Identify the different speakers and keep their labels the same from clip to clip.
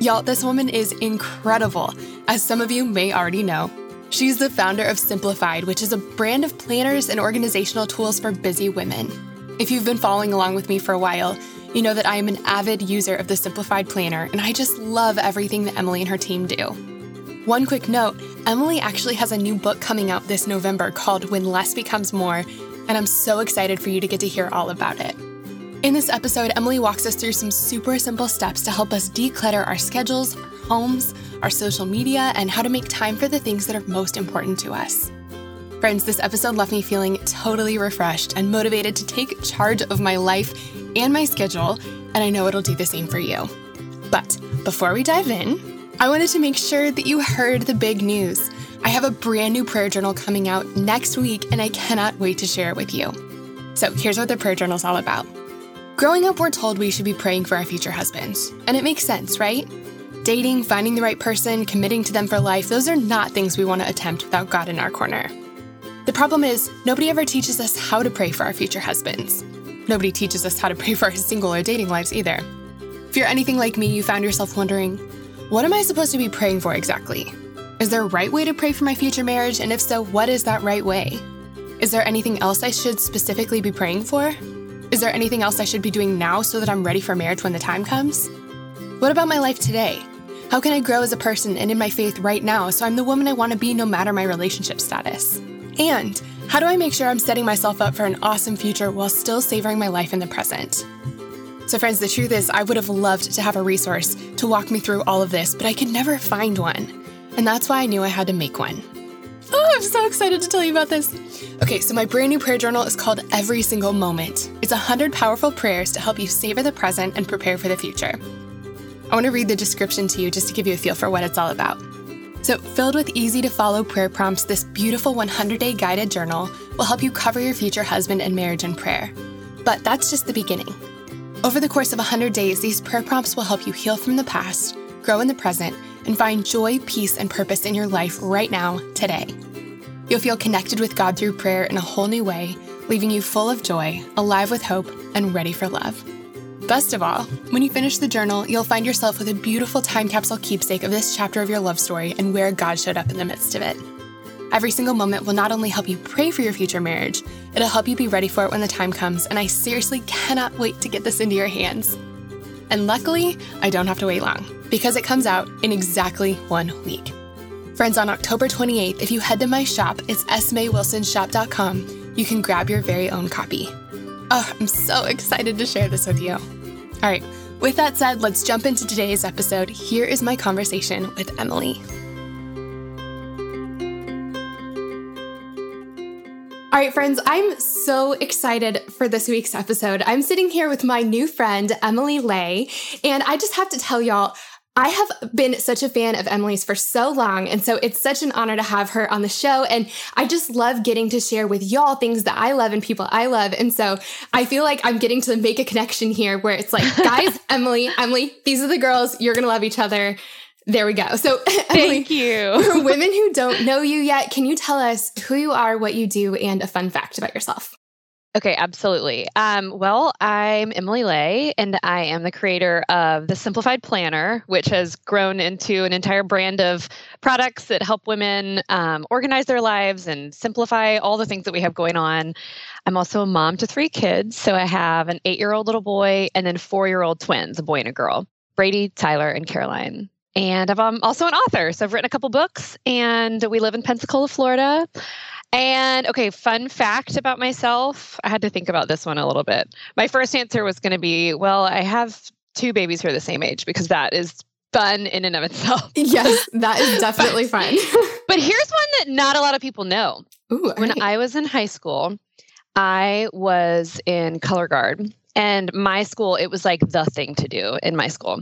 Speaker 1: Y'all, this woman is incredible, as some of you may already know. She's the founder of Simplified, which is a brand of planners and organizational tools for busy women. If you've been following along with me for a while, you know that I am an avid user of the Simplified Planner, and I just love everything that Emily and her team do. One quick note Emily actually has a new book coming out this November called When Less Becomes More, and I'm so excited for you to get to hear all about it. In this episode, Emily walks us through some super simple steps to help us declutter our schedules, our homes, our social media, and how to make time for the things that are most important to us. Friends, this episode left me feeling totally refreshed and motivated to take charge of my life and my schedule, and I know it'll do the same for you. But before we dive in, I wanted to make sure that you heard the big news. I have a brand new prayer journal coming out next week, and I cannot wait to share it with you. So here's what the prayer journal is all about. Growing up, we're told we should be praying for our future husbands, and it makes sense, right? Dating, finding the right person, committing to them for life, those are not things we want to attempt without God in our corner. The problem is, nobody ever teaches us how to pray for our future husbands. Nobody teaches us how to pray for our single or dating lives either. If you're anything like me, you found yourself wondering, what am I supposed to be praying for exactly? Is there a right way to pray for my future marriage? And if so, what is that right way? Is there anything else I should specifically be praying for? Is there anything else I should be doing now so that I'm ready for marriage when the time comes? What about my life today? How can I grow as a person and in my faith right now so I'm the woman I want to be no matter my relationship status? And how do I make sure I'm setting myself up for an awesome future while still savoring my life in the present? So, friends, the truth is, I would have loved to have a resource to walk me through all of this, but I could never find one. And that's why I knew I had to make one. Oh, I'm so excited to tell you about this. Okay, so my brand new prayer journal is called Every Single Moment. It's 100 powerful prayers to help you savor the present and prepare for the future. I want to read the description to you just to give you a feel for what it's all about. So, filled with easy to follow prayer prompts, this beautiful 100 day guided journal will help you cover your future husband and marriage in prayer. But that's just the beginning. Over the course of 100 days, these prayer prompts will help you heal from the past, grow in the present, and find joy, peace, and purpose in your life right now, today. You'll feel connected with God through prayer in a whole new way, leaving you full of joy, alive with hope, and ready for love. Best of all, when you finish the journal, you'll find yourself with a beautiful time capsule keepsake of this chapter of your love story and where God showed up in the midst of it. Every single moment will not only help you pray for your future marriage, it'll help you be ready for it when the time comes, and I seriously cannot wait to get this into your hands. And luckily, I don't have to wait long because it comes out in exactly one week. Friends, on October 28th, if you head to my shop, it's smaywilsonshop.com, you can grab your very own copy. Oh, I'm so excited to share this with you. All right, with that said, let's jump into today's episode. Here is my conversation with Emily. All right, friends, I'm so excited for this week's episode. I'm sitting here with my new friend, Emily Ley, and I just have to tell y'all, I have been such a fan of Emily's for so long. And so it's such an honor to have her on the show. And I just love getting to share with y'all things that I love and people I love. And so I feel like I'm getting to make a connection here where it's like, guys, Emily, Emily, these are the girls. You're going to love each other. There we go. So,
Speaker 2: Emily, thank you.
Speaker 1: for women who don't know you yet, can you tell us who you are, what you do, and a fun fact about yourself?
Speaker 2: Okay, absolutely. Um, well, I'm Emily Ley, and I am the creator of the Simplified Planner, which has grown into an entire brand of products that help women um, organize their lives and simplify all the things that we have going on. I'm also a mom to three kids. So I have an eight year old little boy and then four year old twins, a boy and a girl Brady, Tyler, and Caroline. And I'm also an author. So I've written a couple books, and we live in Pensacola, Florida. And okay, fun fact about myself. I had to think about this one a little bit. My first answer was going to be, well, I have two babies who are the same age because that is fun in and of itself.
Speaker 1: Yes, that is definitely
Speaker 2: but,
Speaker 1: fun.
Speaker 2: but here's one that not a lot of people know.
Speaker 1: Ooh,
Speaker 2: when
Speaker 1: right.
Speaker 2: I was in high school, I was in color guard And my school, it was like the thing to do in my school.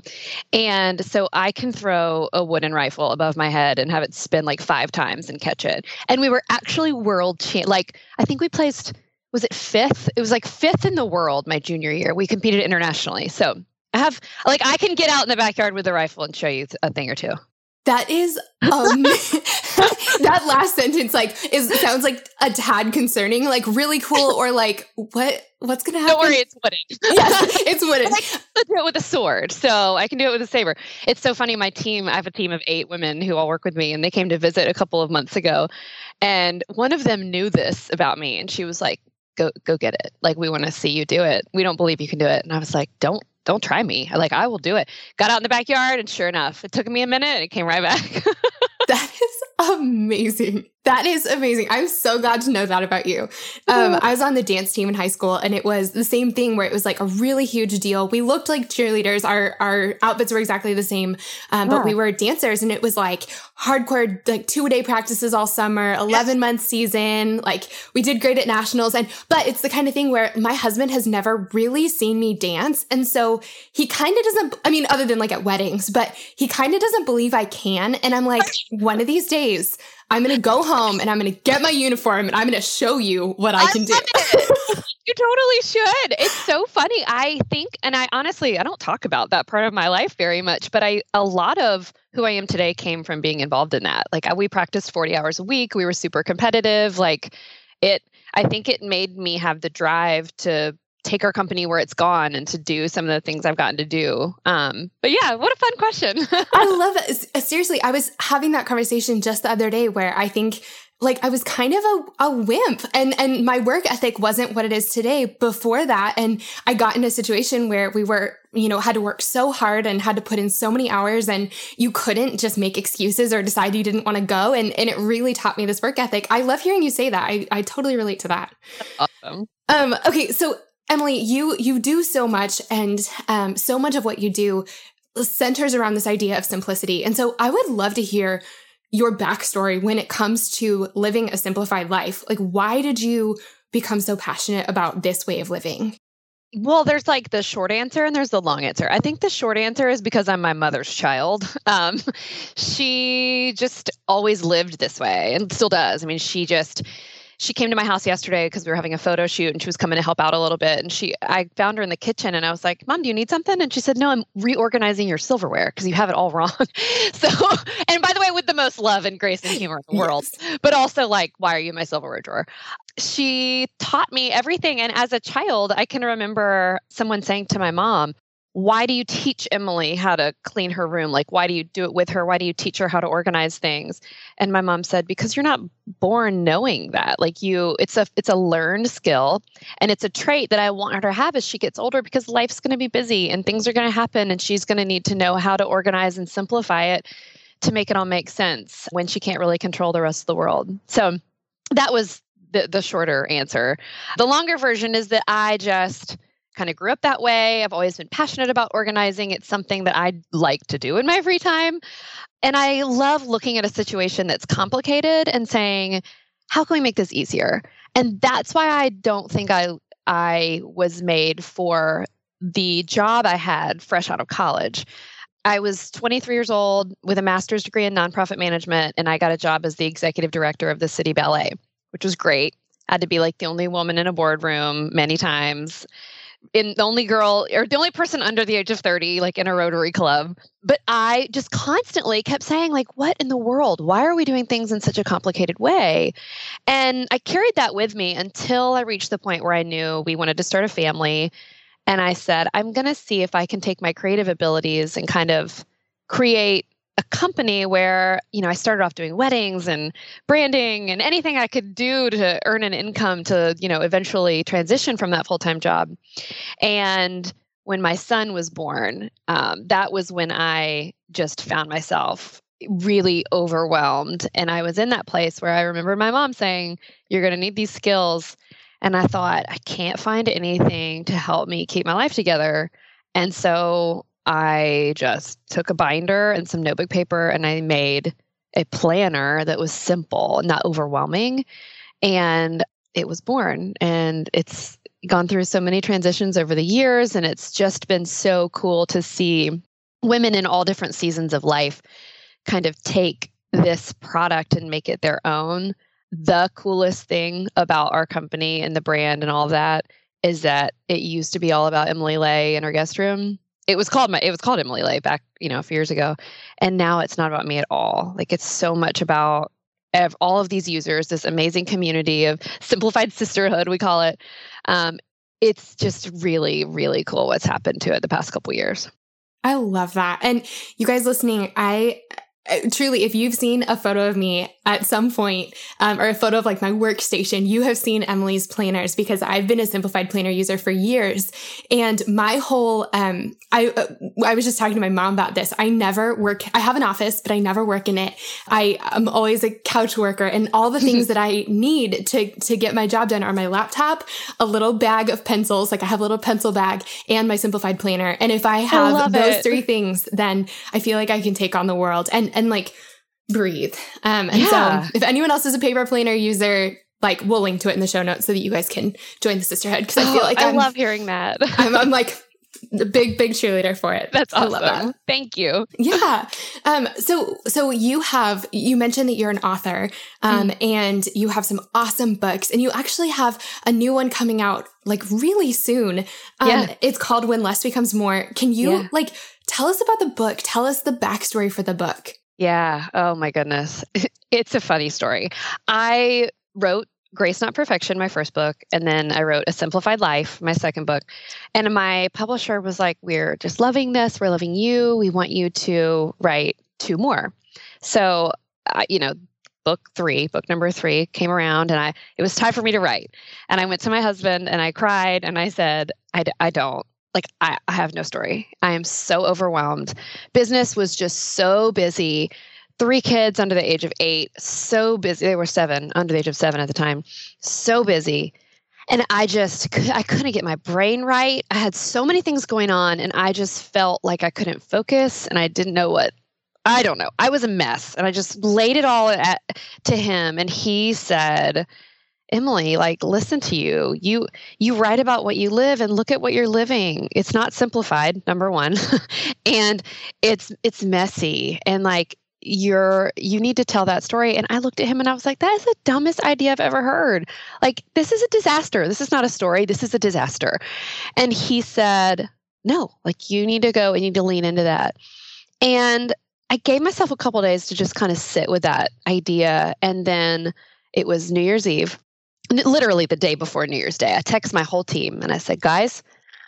Speaker 2: And so I can throw a wooden rifle above my head and have it spin like five times and catch it. And we were actually world champ. Like, I think we placed, was it fifth? It was like fifth in the world my junior year. We competed internationally. So I have, like, I can get out in the backyard with a rifle and show you a thing or two.
Speaker 1: That is um that last sentence like is sounds like a tad concerning, like really cool or like what what's gonna happen?
Speaker 2: Don't worry, it's wooden.
Speaker 1: yes, it's wooden.
Speaker 2: I do it with a sword, so I can do it with a saber. It's so funny. My team, I have a team of eight women who all work with me, and they came to visit a couple of months ago, and one of them knew this about me, and she was like, "Go, go get it! Like we want to see you do it. We don't believe you can do it." And I was like, "Don't don't try me. Like I will do it. Got out in the backyard and sure enough, it took me a minute and it came right back.
Speaker 1: that is amazing. That is amazing. I'm so glad to know that about you. Um, I was on the dance team in high school, and it was the same thing where it was like a really huge deal. We looked like cheerleaders. Our our outfits were exactly the same, um, but yeah. we were dancers, and it was like hardcore, like two a day practices all summer, eleven yes. month season. Like we did great at nationals, and but it's the kind of thing where my husband has never really seen me dance, and so he kind of doesn't. I mean, other than like at weddings, but he kind of doesn't believe I can. And I'm like, one of these days. I'm going to go home and I'm going to get my uniform and I'm going to show you what I, I can do.
Speaker 2: you totally should. It's so funny. I think, and I honestly, I don't talk about that part of my life very much, but I, a lot of who I am today came from being involved in that. Like we practiced 40 hours a week. We were super competitive. Like it, I think it made me have the drive to take our company where it's gone and to do some of the things I've gotten to do. Um, but yeah, what a fun question.
Speaker 1: I love it. Seriously, I was having that conversation just the other day where I think like I was kind of a, a wimp and, and my work ethic wasn't what it is today before that. And I got in a situation where we were, you know, had to work so hard and had to put in so many hours and you couldn't just make excuses or decide you didn't want to go. And, and it really taught me this work ethic. I love hearing you say that. I, I totally relate to that.
Speaker 2: Awesome.
Speaker 1: Um, okay. So Emily, you you do so much, and um, so much of what you do centers around this idea of simplicity. And so, I would love to hear your backstory when it comes to living a simplified life. Like, why did you become so passionate about this way of living?
Speaker 2: Well, there's like the short answer and there's the long answer. I think the short answer is because I'm my mother's child. Um, she just always lived this way and still does. I mean, she just she came to my house yesterday because we were having a photo shoot and she was coming to help out a little bit. And she i found her in the kitchen and i was like mom do you need something? And she said no i'm reorganizing your silverware because you have it all wrong. So and by the way with the most love and grace and humor in the world yes. but also like why are you in my silverware drawer? She taught me everything. And as a child i can remember someone saying to my mom why do you teach Emily how to clean her room? Like, why do you do it with her? Why do you teach her how to organize things? And my mom said, because you're not born knowing that. Like you, it's a it's a learned skill, and it's a trait that I want her to have as she gets older because life's going to be busy and things are going to happen, and she's going to need to know how to organize and simplify it to make it all make sense when she can't really control the rest of the world. So that was the the shorter answer. The longer version is that I just kind of grew up that way. I've always been passionate about organizing. It's something that I like to do in my free time. And I love looking at a situation that's complicated and saying, how can we make this easier? And that's why I don't think I I was made for the job I had fresh out of college. I was 23 years old with a master's degree in nonprofit management, and I got a job as the executive director of the city ballet, which was great. I had to be like the only woman in a boardroom many times in the only girl or the only person under the age of 30 like in a rotary club. But i just constantly kept saying like what in the world? Why are we doing things in such a complicated way? And i carried that with me until i reached the point where i knew we wanted to start a family. And i said i'm going to see if i can take my creative abilities and kind of create a company where you know I started off doing weddings and branding and anything I could do to earn an income to you know eventually transition from that full time job. And when my son was born, um, that was when I just found myself really overwhelmed. And I was in that place where I remember my mom saying, "You're going to need these skills." And I thought, I can't find anything to help me keep my life together. And so I just took a binder and some notebook paper and I made a planner that was simple, not overwhelming. And it was born. And it's gone through so many transitions over the years, and it's just been so cool to see women in all different seasons of life kind of take this product and make it their own. The coolest thing about our company and the brand and all that is that it used to be all about Emily Ley and her guest room. It was called my it was called Emily Ley back, you know, a few years ago. And now it's not about me at all. Like it's so much about of all of these users, this amazing community of simplified sisterhood, we call it. Um, it's just really, really cool what's happened to it the past couple years.
Speaker 1: I love that. And you guys listening, I truly, if you've seen a photo of me at some point, um, or a photo of like my workstation, you have seen Emily's planners because I've been a simplified planner user for years. And my whole, um, I, uh, I was just talking to my mom about this. I never work, I have an office, but I never work in it. I am always a couch worker and all the things that I need to, to get my job done are my laptop, a little bag of pencils, like I have a little pencil bag and my simplified planner. And if I have I those it. three things, then I feel like I can take on the world. And, and like breathe. Um, and yeah. so if anyone else is a paper planner user, like we'll link to it in the show notes so that you guys can join the sisterhood because I feel like
Speaker 2: I love hearing that.
Speaker 1: I'm, I'm like the big big cheerleader for it.
Speaker 2: That's awesome. I love that. Thank you.
Speaker 1: yeah. Um. So so you have you mentioned that you're an author, um, mm. and you have some awesome books, and you actually have a new one coming out like really soon. Um, yeah. It's called When Less Becomes More. Can you yeah. like tell us about the book? Tell us the backstory for the book.
Speaker 2: Yeah. Oh my goodness. It's a funny story. I wrote Grace Not Perfection, my first book, and then I wrote A Simplified Life, my second book. And my publisher was like, We're just loving this. We're loving you. We want you to write two more. So, uh, you know, book three, book number three came around and I, it was time for me to write. And I went to my husband and I cried and I said, I, I don't like I, I have no story. I am so overwhelmed. Business was just so busy. Three kids under the age of eight, so busy. They were seven, under the age of seven at the time, so busy. And I just, I couldn't get my brain right. I had so many things going on, and I just felt like I couldn't focus and I didn't know what I don't know. I was a mess and I just laid it all at, to him and he said, Emily, like listen to you. You you write about what you live and look at what you're living. It's not simplified, number 1. and it's it's messy. And like you're you need to tell that story. And i looked at him and i was like that is the dumbest idea i've ever heard. Like this is a disaster. This is not a story. This is a disaster. And he said no like you need to go and you need to lean into that. And i gave myself a couple days to just kind of sit with that idea. And then it was new year's eve literally the day before New Year's Day, I text my whole team and I said, guys,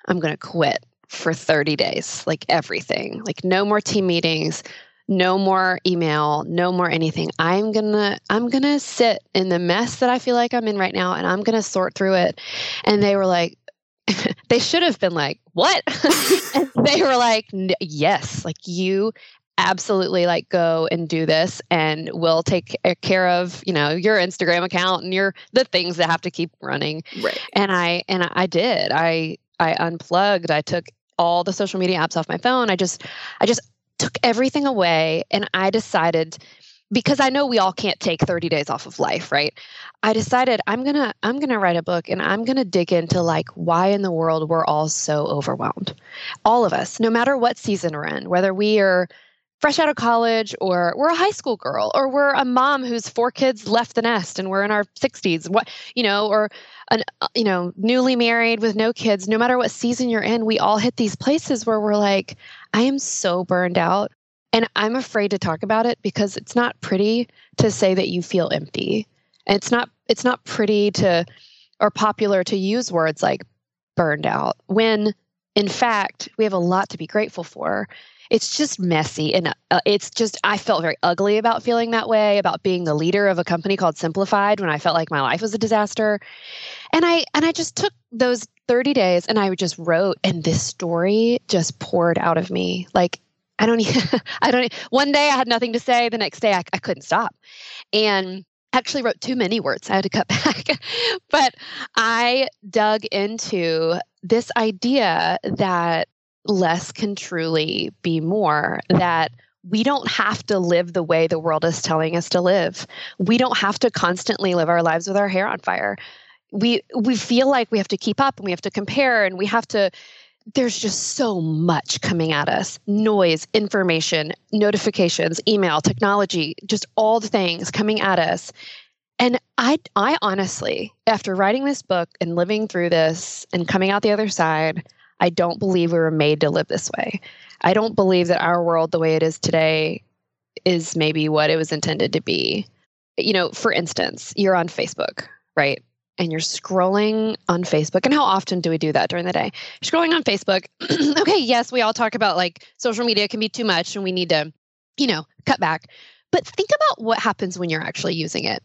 Speaker 2: I'm going to quit for 30 days, like everything, like no more team meetings, no more email, no more anything. I'm going to I'm going to sit in the mess that I feel like I'm in right now and I'm going to sort through it. And they were like they should have been like, "What?" they were like, "Yes, like you absolutely like go and do this and we'll take care of you know your instagram account and your the things that have to keep running.
Speaker 1: Right.
Speaker 2: And i and i did. I i unplugged. I took all the social media apps off my phone. I just i just took everything away and i decided because i know we all can't take 30 days off of life right? I decided i'm gonna i'm gonna write a book and i'm gonna dig into like why in the world we're all so overwhelmed. All of us no matter what season we're in whether we are fresh out of college or we're a high school girl or we're a mom whose four kids left the nest and we're in our 60s what you know or an uh, you know newly married with no kids no matter what season you're in we all hit these places where we're like i am so burned out and i'm afraid to talk about it because it's not pretty to say that you feel empty. And it's not it's not pretty to or popular to use words like burned out when in fact we have a lot to be grateful for it's just messy and uh, it's just i felt very ugly about feeling that way about being the leader of a company called simplified when i felt like my life was a disaster and i and i just took those 30 days and i just wrote and this story just poured out of me like i don't even i don't one day i had nothing to say the next day i, I couldn't stop and actually wrote too many words. I had to cut back. but I dug into this idea that less can truly be more, that we don't have to live the way the world is telling us to live. We don't have to constantly live our lives with our hair on fire. we we feel like we have to keep up and we have to compare and we have to there's just so much coming at us noise information notifications email technology just all the things coming at us and i i honestly after writing this book and living through this and coming out the other side i don't believe we were made to live this way i don't believe that our world the way it is today is maybe what it was intended to be you know for instance you're on facebook right and you're scrolling on Facebook. And how often do we do that during the day? Scrolling on Facebook. okay, yes, we all talk about like social media can be too much and we need to, you know, cut back. But think about what happens when you're actually using it.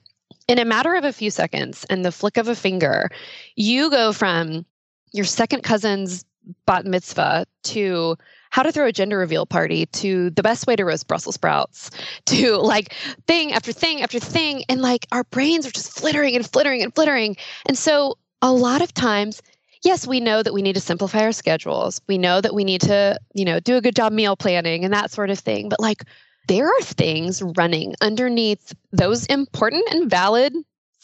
Speaker 2: In a matter of a few seconds and the flick of a finger, you go from your second cousin's bat mitzvah to how to throw a gender reveal party to the best way to roast Brussels sprouts to like thing after thing after thing. And like our brains are just flittering and flittering and flittering. And so a lot of times, yes, we know that we need to simplify our schedules. We know that we need to, you know, do a good job meal planning and that sort of thing. But like there are things running underneath those important and valid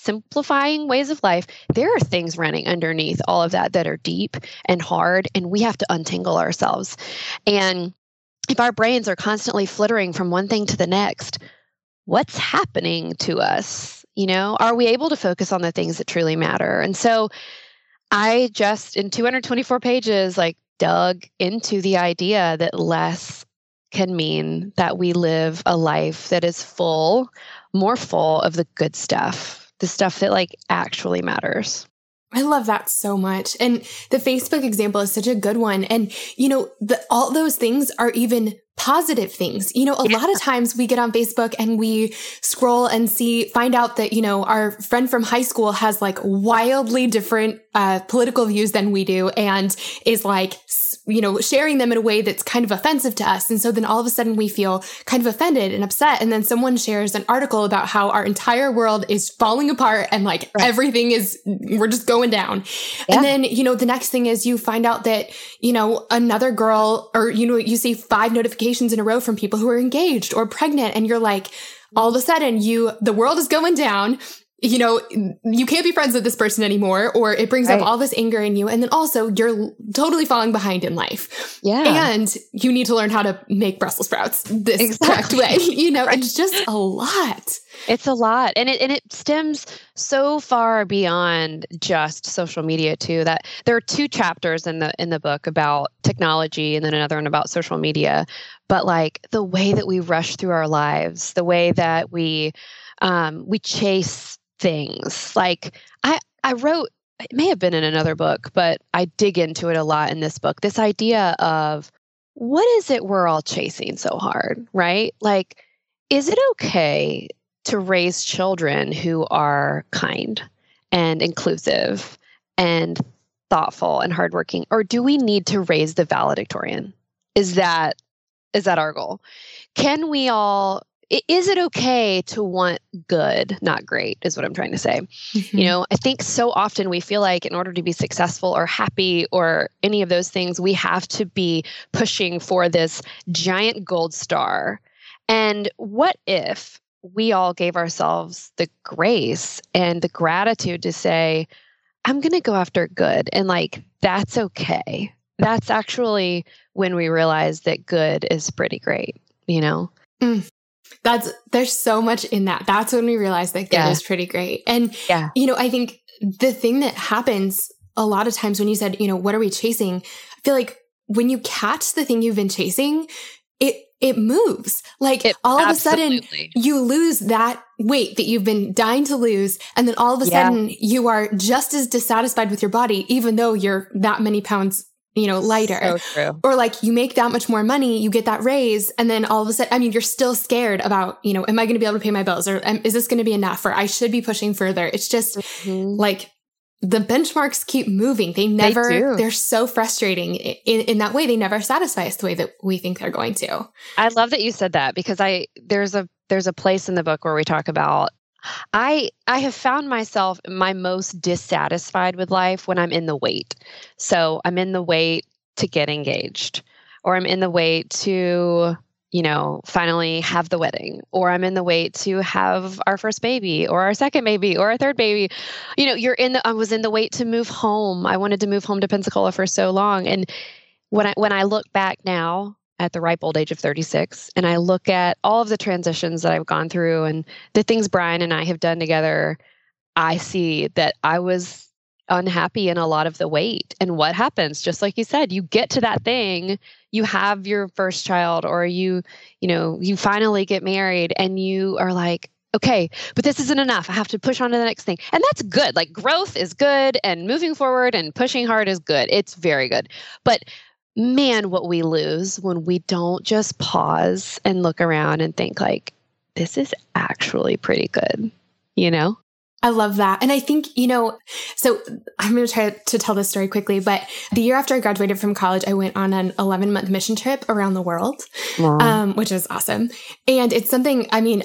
Speaker 2: simplifying ways of life, there are things running underneath all of that that are deep and hard, and we have to untangle ourselves. And if our brains are constantly flittering from one thing to the next, what's happening to us? You know, are we able to focus on the things that truly matter? And so I just, in 224 pages, like dug into the idea that less can mean that we live a life that is full, more full of the good stuff the stuff that like actually matters.
Speaker 1: I love that so much. And the Facebook example is such a good one. And, you know, the, all those things are even positive things. You know, a yeah. lot of times we get on Facebook and we scroll and see, find out that, you know, our friend from high school has like wildly different uh, political views than we do and is like, you know, sharing them in a way that's kind of offensive to us. And so then all of a sudden we feel kind of offended and upset. And then someone shares an article about how our entire world is falling apart and like right. everything is, we're just going down. Yeah. And then, you know, the next thing is you find out that, you know, another girl or, you know, you see five notifications in a row from people who are engaged or pregnant. And you're like, all of a sudden you, the world is going down you know, you can't be friends with this person anymore, or it brings right. up all this anger in you. And then also you're totally falling behind in life.
Speaker 2: Yeah.
Speaker 1: And you need to learn how to make Brussels sprouts this exactly. correct way. You know, right. it's just a lot.
Speaker 2: It's a lot. And it and it stems so far beyond just social media too that there are two chapters in the in the book about technology and then another one about social media. But like the way that we rush through our lives, the way that we um, we chase things. Like I I wrote it may have been in another book, but I dig into it a lot in this book. This idea of what is it we're all chasing so hard, right? Like is it okay to raise children who are kind and inclusive and thoughtful and hardworking or do we need to raise the valedictorian? Is that is that our goal? Can we all is it okay to want good, not great, is what I'm trying to say. Mm-hmm. You know, I think so often we feel like in order to be successful or happy or any of those things, we have to be pushing for this giant gold star. And what if we all gave ourselves the grace and the gratitude to say, I'm going to go after good and like, that's okay. That's actually when we realize that good is pretty great, you know?
Speaker 1: Mm. That's there's so much in that. That's when we realize that yeah. is pretty great. And yeah. you know, I think the thing that happens a lot of times when you said, you know, what are we chasing? I feel like when you catch the thing you've been chasing, it it moves. Like it, all of absolutely. a sudden you lose that weight that you've been dying to lose. And then all of a yeah. sudden you are just as dissatisfied with your body, even though you're that many pounds you know, lighter.
Speaker 2: So
Speaker 1: or like you make that much more money, you get that raise, and then all of a sudden, I mean, you're still scared about, you know, am I going to be able to pay my bills or is this going to be enough or I should be pushing further? It's just mm-hmm. like the benchmarks keep moving. They never, they are so frustrating in, in that way. They never satisfy us the way that we think they're going to.
Speaker 2: I love that you said that because I, there's a, there's a place in the book where we talk about I I have found myself my most dissatisfied with life when I'm in the wait. So I'm in the wait to get engaged or I'm in the wait to you know, finally have the wedding, or I'm in the wait to have our first baby, or our second baby, or our third baby. You know, you're in the, I was in the wait to move home. I wanted to move home to Pensacola for so long. And when I, when I look back now at the ripe old age of 36, and I look at all of the transitions that I've gone through and the things Brian and I have done together, I see that I was unhappy in a lot of the weight. And what happens? Just like you said, you get to that thing, you have your first child, or you, you know, you finally get married and you are like, okay, but this isn't enough. I have to push on to the next thing. And that's good. Like growth is good and moving forward and pushing hard is good. It's very good. But man, what we lose when we don't just pause and look around and think like, this is actually pretty good, you know?
Speaker 1: I love that. And I think, you know, so I'm going to try to tell this story quickly, but the year after I graduated from college, I went on an 11 month mission trip around the world, wow. um, which is awesome. And it's something, I mean,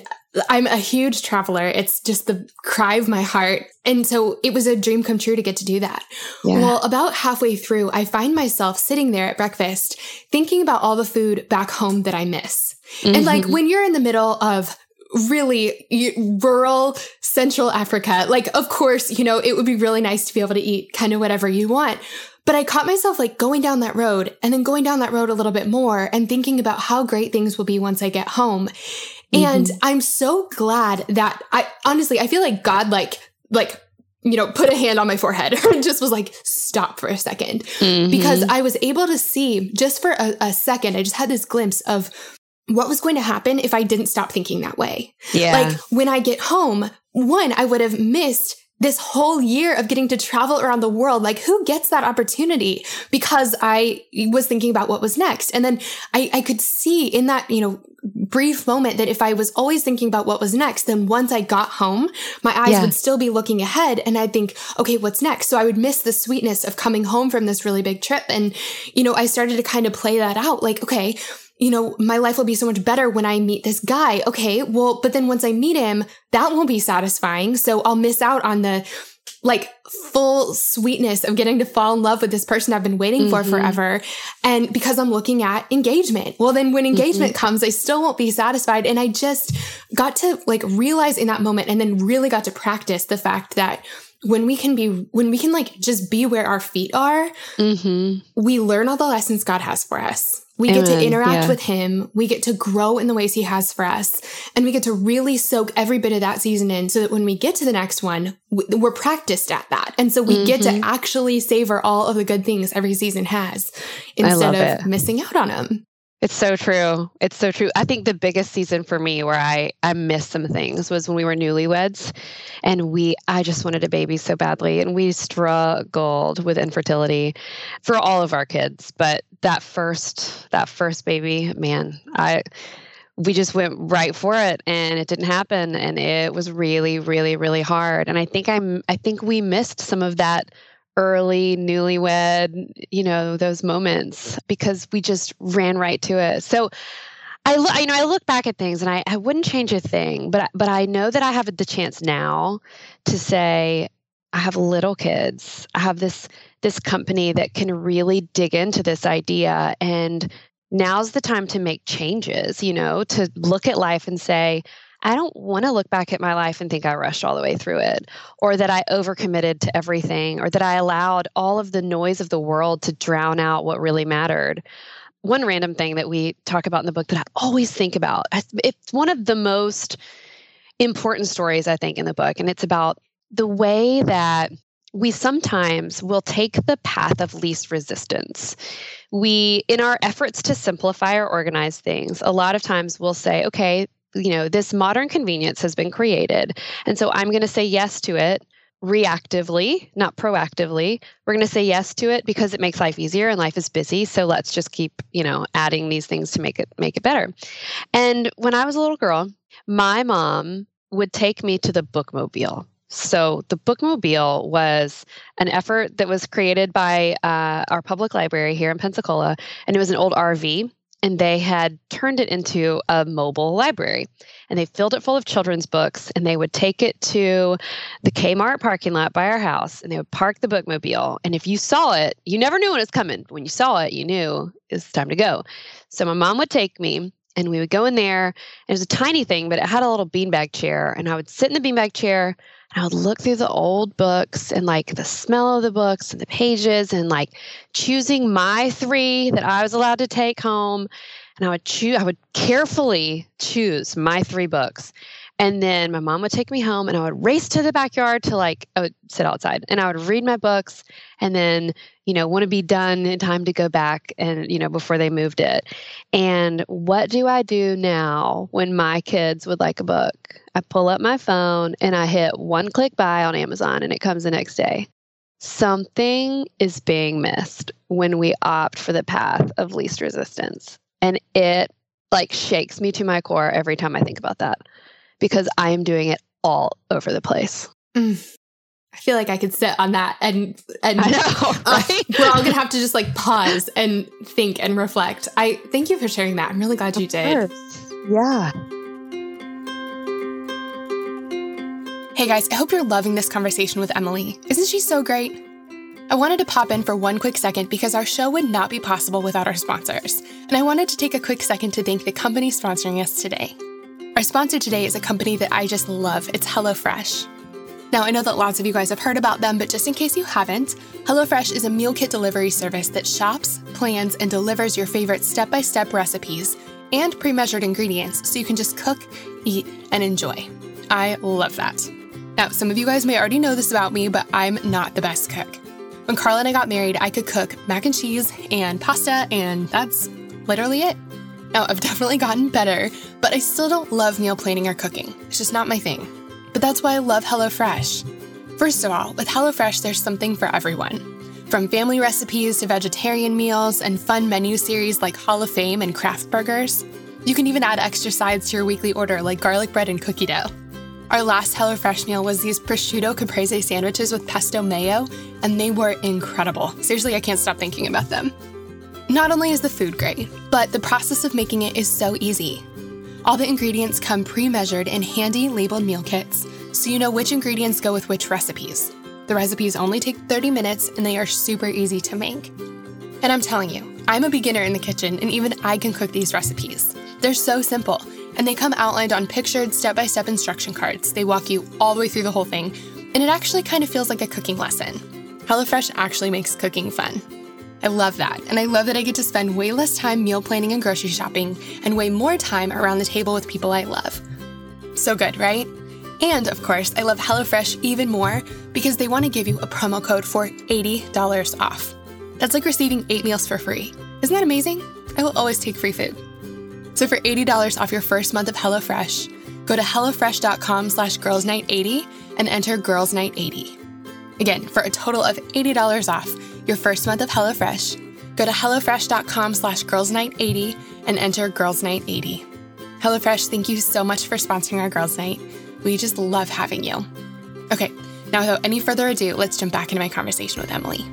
Speaker 1: I'm a huge traveler. It's just the cry of my heart. And so it was a dream come true to get to do that. Yeah. Well, about halfway through, I find myself sitting there at breakfast thinking about all the food back home that I miss. Mm-hmm. And like mm-hmm. when you're in the middle of really rural Central Africa. Like, of course, you know, it would be really nice to be able to eat kind of whatever you want. But I caught myself like going down that road and then going down that road a little bit more and thinking about how great things will be once I get home. Mm-hmm. And I'm so glad that I honestly, I feel like God, like, like, you know, put a hand on my forehead and just was like, stop for a 2nd mm-hmm. because I was able to see just for a, a second, I just had this glimpse of what was going to happen if I didn't stop thinking that way. Yeah. Like when I get home, one, I would have missed this whole year of getting to travel around the world. Like who gets that opportunity? Because I was thinking about what was next. And then I, I could see in that, you know, brief moment that if I was always thinking about what was next, then once I got home, my eyes yeah. would still be looking ahead and I'd think, okay, what's next? So I would miss the sweetness of coming home from this really big trip. And, you know, I started to kind of play that out like, okay, you know, my life will be so much better when I meet this guy. Okay. Well, but then once I meet him, that won't be satisfying. So I'll miss out on the like full sweetness of getting to fall in love with this person I've been waiting mm-hmm. for forever. And because I'm looking at engagement. Well, then when engagement mm-hmm. comes, I still won't be satisfied. And I just got to like realize in that moment and then really got to practice the fact that when we can be when we can like just be where our feet are mm-hmm. we learn all the lessons god has for us we Amen. get to interact yeah. with him. We get to grow in the ways he has for us. And we get to really soak every bit of that season in so that when we get to the next one, we're practiced at that. And so we mm-hmm. get to mm-hmm. actually savor all of the good things every season has instead of it. missing out on them.
Speaker 2: It's so true. It's so true. I think the biggest season for me where I I missed some things was when we were newlyweds and we I just wanted a baby so badly and we struggled with infertility for all of our kids, but that first that first baby, man, I we just went right for it and it didn't happen and it was really really really hard and i think i'm i think we missed some of that early newlywed, you know, those moments because we just ran right to it. So I look, you know, I look back at things and I, I wouldn't change a thing, but but I know that I have the chance now to say I have little kids. I have this this company that can really dig into this idea and now's the time to make changes, you know, to look at life and say, I don't want to look back at my life and think I rushed all the way through it, or that I overcommitted to everything, or that I allowed all of the noise of the world to drown out what really mattered. One random thing that we talk about in the book that I always think about, it's one of the most important stories, I think, in the book. And it's about the way that we sometimes will take the path of least resistance. We, in our efforts to simplify or organize things, a lot of times we'll say, okay, you know, this modern convenience has been created. And so I'm going to say yes to it reactively, not proactively. We're going to say yes to it because it makes life easier and life is busy. So let's just keep, you know, adding these things to make it make it better. And when I was a little girl, my mom would take me to the bookmobile. So the bookmobile was an effort that was created by uh, our public library here in Pensacola, and it was an old RV and they had turned it into a mobile library and they filled it full of children's books and they would take it to the Kmart parking lot by our house and they would park the bookmobile and if you saw it you never knew when it was coming when you saw it you knew it was time to go so my mom would take me and we would go in there. It was a tiny thing, but it had a little beanbag chair. And I would sit in the beanbag chair I would look through the old books and like the smell of the books and the pages and like choosing my three that I was allowed to take home. And I would choose, I would carefully choose my three books. And then my mom would take me home and I would race to the backyard to like, I would sit outside and I would read my books and then, you know, want to be done in time to go back and, you know, before they moved it. And what do I do now when my kids would like a book? I pull up my phone and I hit one click buy on Amazon and it comes the next day. Something is being missed when we opt for the path of least resistance. And it like shakes me to my core every time I think about that because I am doing it all over the place.
Speaker 1: Mm. I feel like I could sit on that and and
Speaker 2: I know, right? uh,
Speaker 1: we're all gonna have to just like pause and think and reflect. I thank you for sharing that. I'm really glad
Speaker 2: of
Speaker 1: you did.
Speaker 2: Course. Yeah.
Speaker 1: Hey guys, I hope you're loving this conversation with Emily. Isn't she so great? I wanted to pop in for one quick second because our show would not be possible without our sponsors. And I wanted to take a quick second to thank the company sponsoring us today. Our sponsor today is a company that I just love. It's HelloFresh. Now, I know that lots of you guys have heard about them, but just in case you haven't, HelloFresh is a meal kit delivery service that shops, plans, and delivers your favorite step by step recipes and pre measured ingredients so you can just cook, eat, and enjoy. I love that. Now, some of you guys may already know this about me, but I'm not the best cook. When Carl and I got married, I could cook mac and cheese and pasta, and that's literally it. Now, I've definitely gotten better, but I still don't love meal planning or cooking. It's just not my thing. But that's why I love HelloFresh. First of all, with HelloFresh, there's something for everyone. From family recipes to vegetarian meals and fun menu series like Hall of Fame and craft burgers. You can even add extra sides to your weekly order like garlic bread and cookie dough. Our last HelloFresh meal was these prosciutto caprese sandwiches with pesto mayo, and they were incredible. Seriously, I can't stop thinking about them. Not only is the food great, but the process of making it is so easy. All the ingredients come pre measured in handy labeled meal kits, so you know which ingredients go with which recipes. The recipes only take 30 minutes and they are super easy to make. And I'm telling you, I'm a beginner in the kitchen and even I can cook these recipes. They're so simple and they come outlined on pictured step by step instruction cards. They walk you all the way through the whole thing, and it actually kind of feels like a cooking lesson. HelloFresh actually makes cooking fun. I love that. And I love that I get to spend way less time meal planning and grocery shopping and way more time around the table with people I love. So good, right? And of course, I love HelloFresh even more because they want to give you a promo code for $80 off. That's like receiving eight meals for free. Isn't that amazing? I will always take free food. So for $80 off your first month of HelloFresh, go to HelloFresh.com slash girlsnight80 and enter girlsnight80. Again, for a total of $80 off, your first month of HelloFresh, go to HelloFresh.com slash Girls Night 80 and enter Girls Night 80. HelloFresh, thank you so much for sponsoring our Girls Night. We just love having you. Okay, now without any further ado, let's jump back into my conversation with Emily.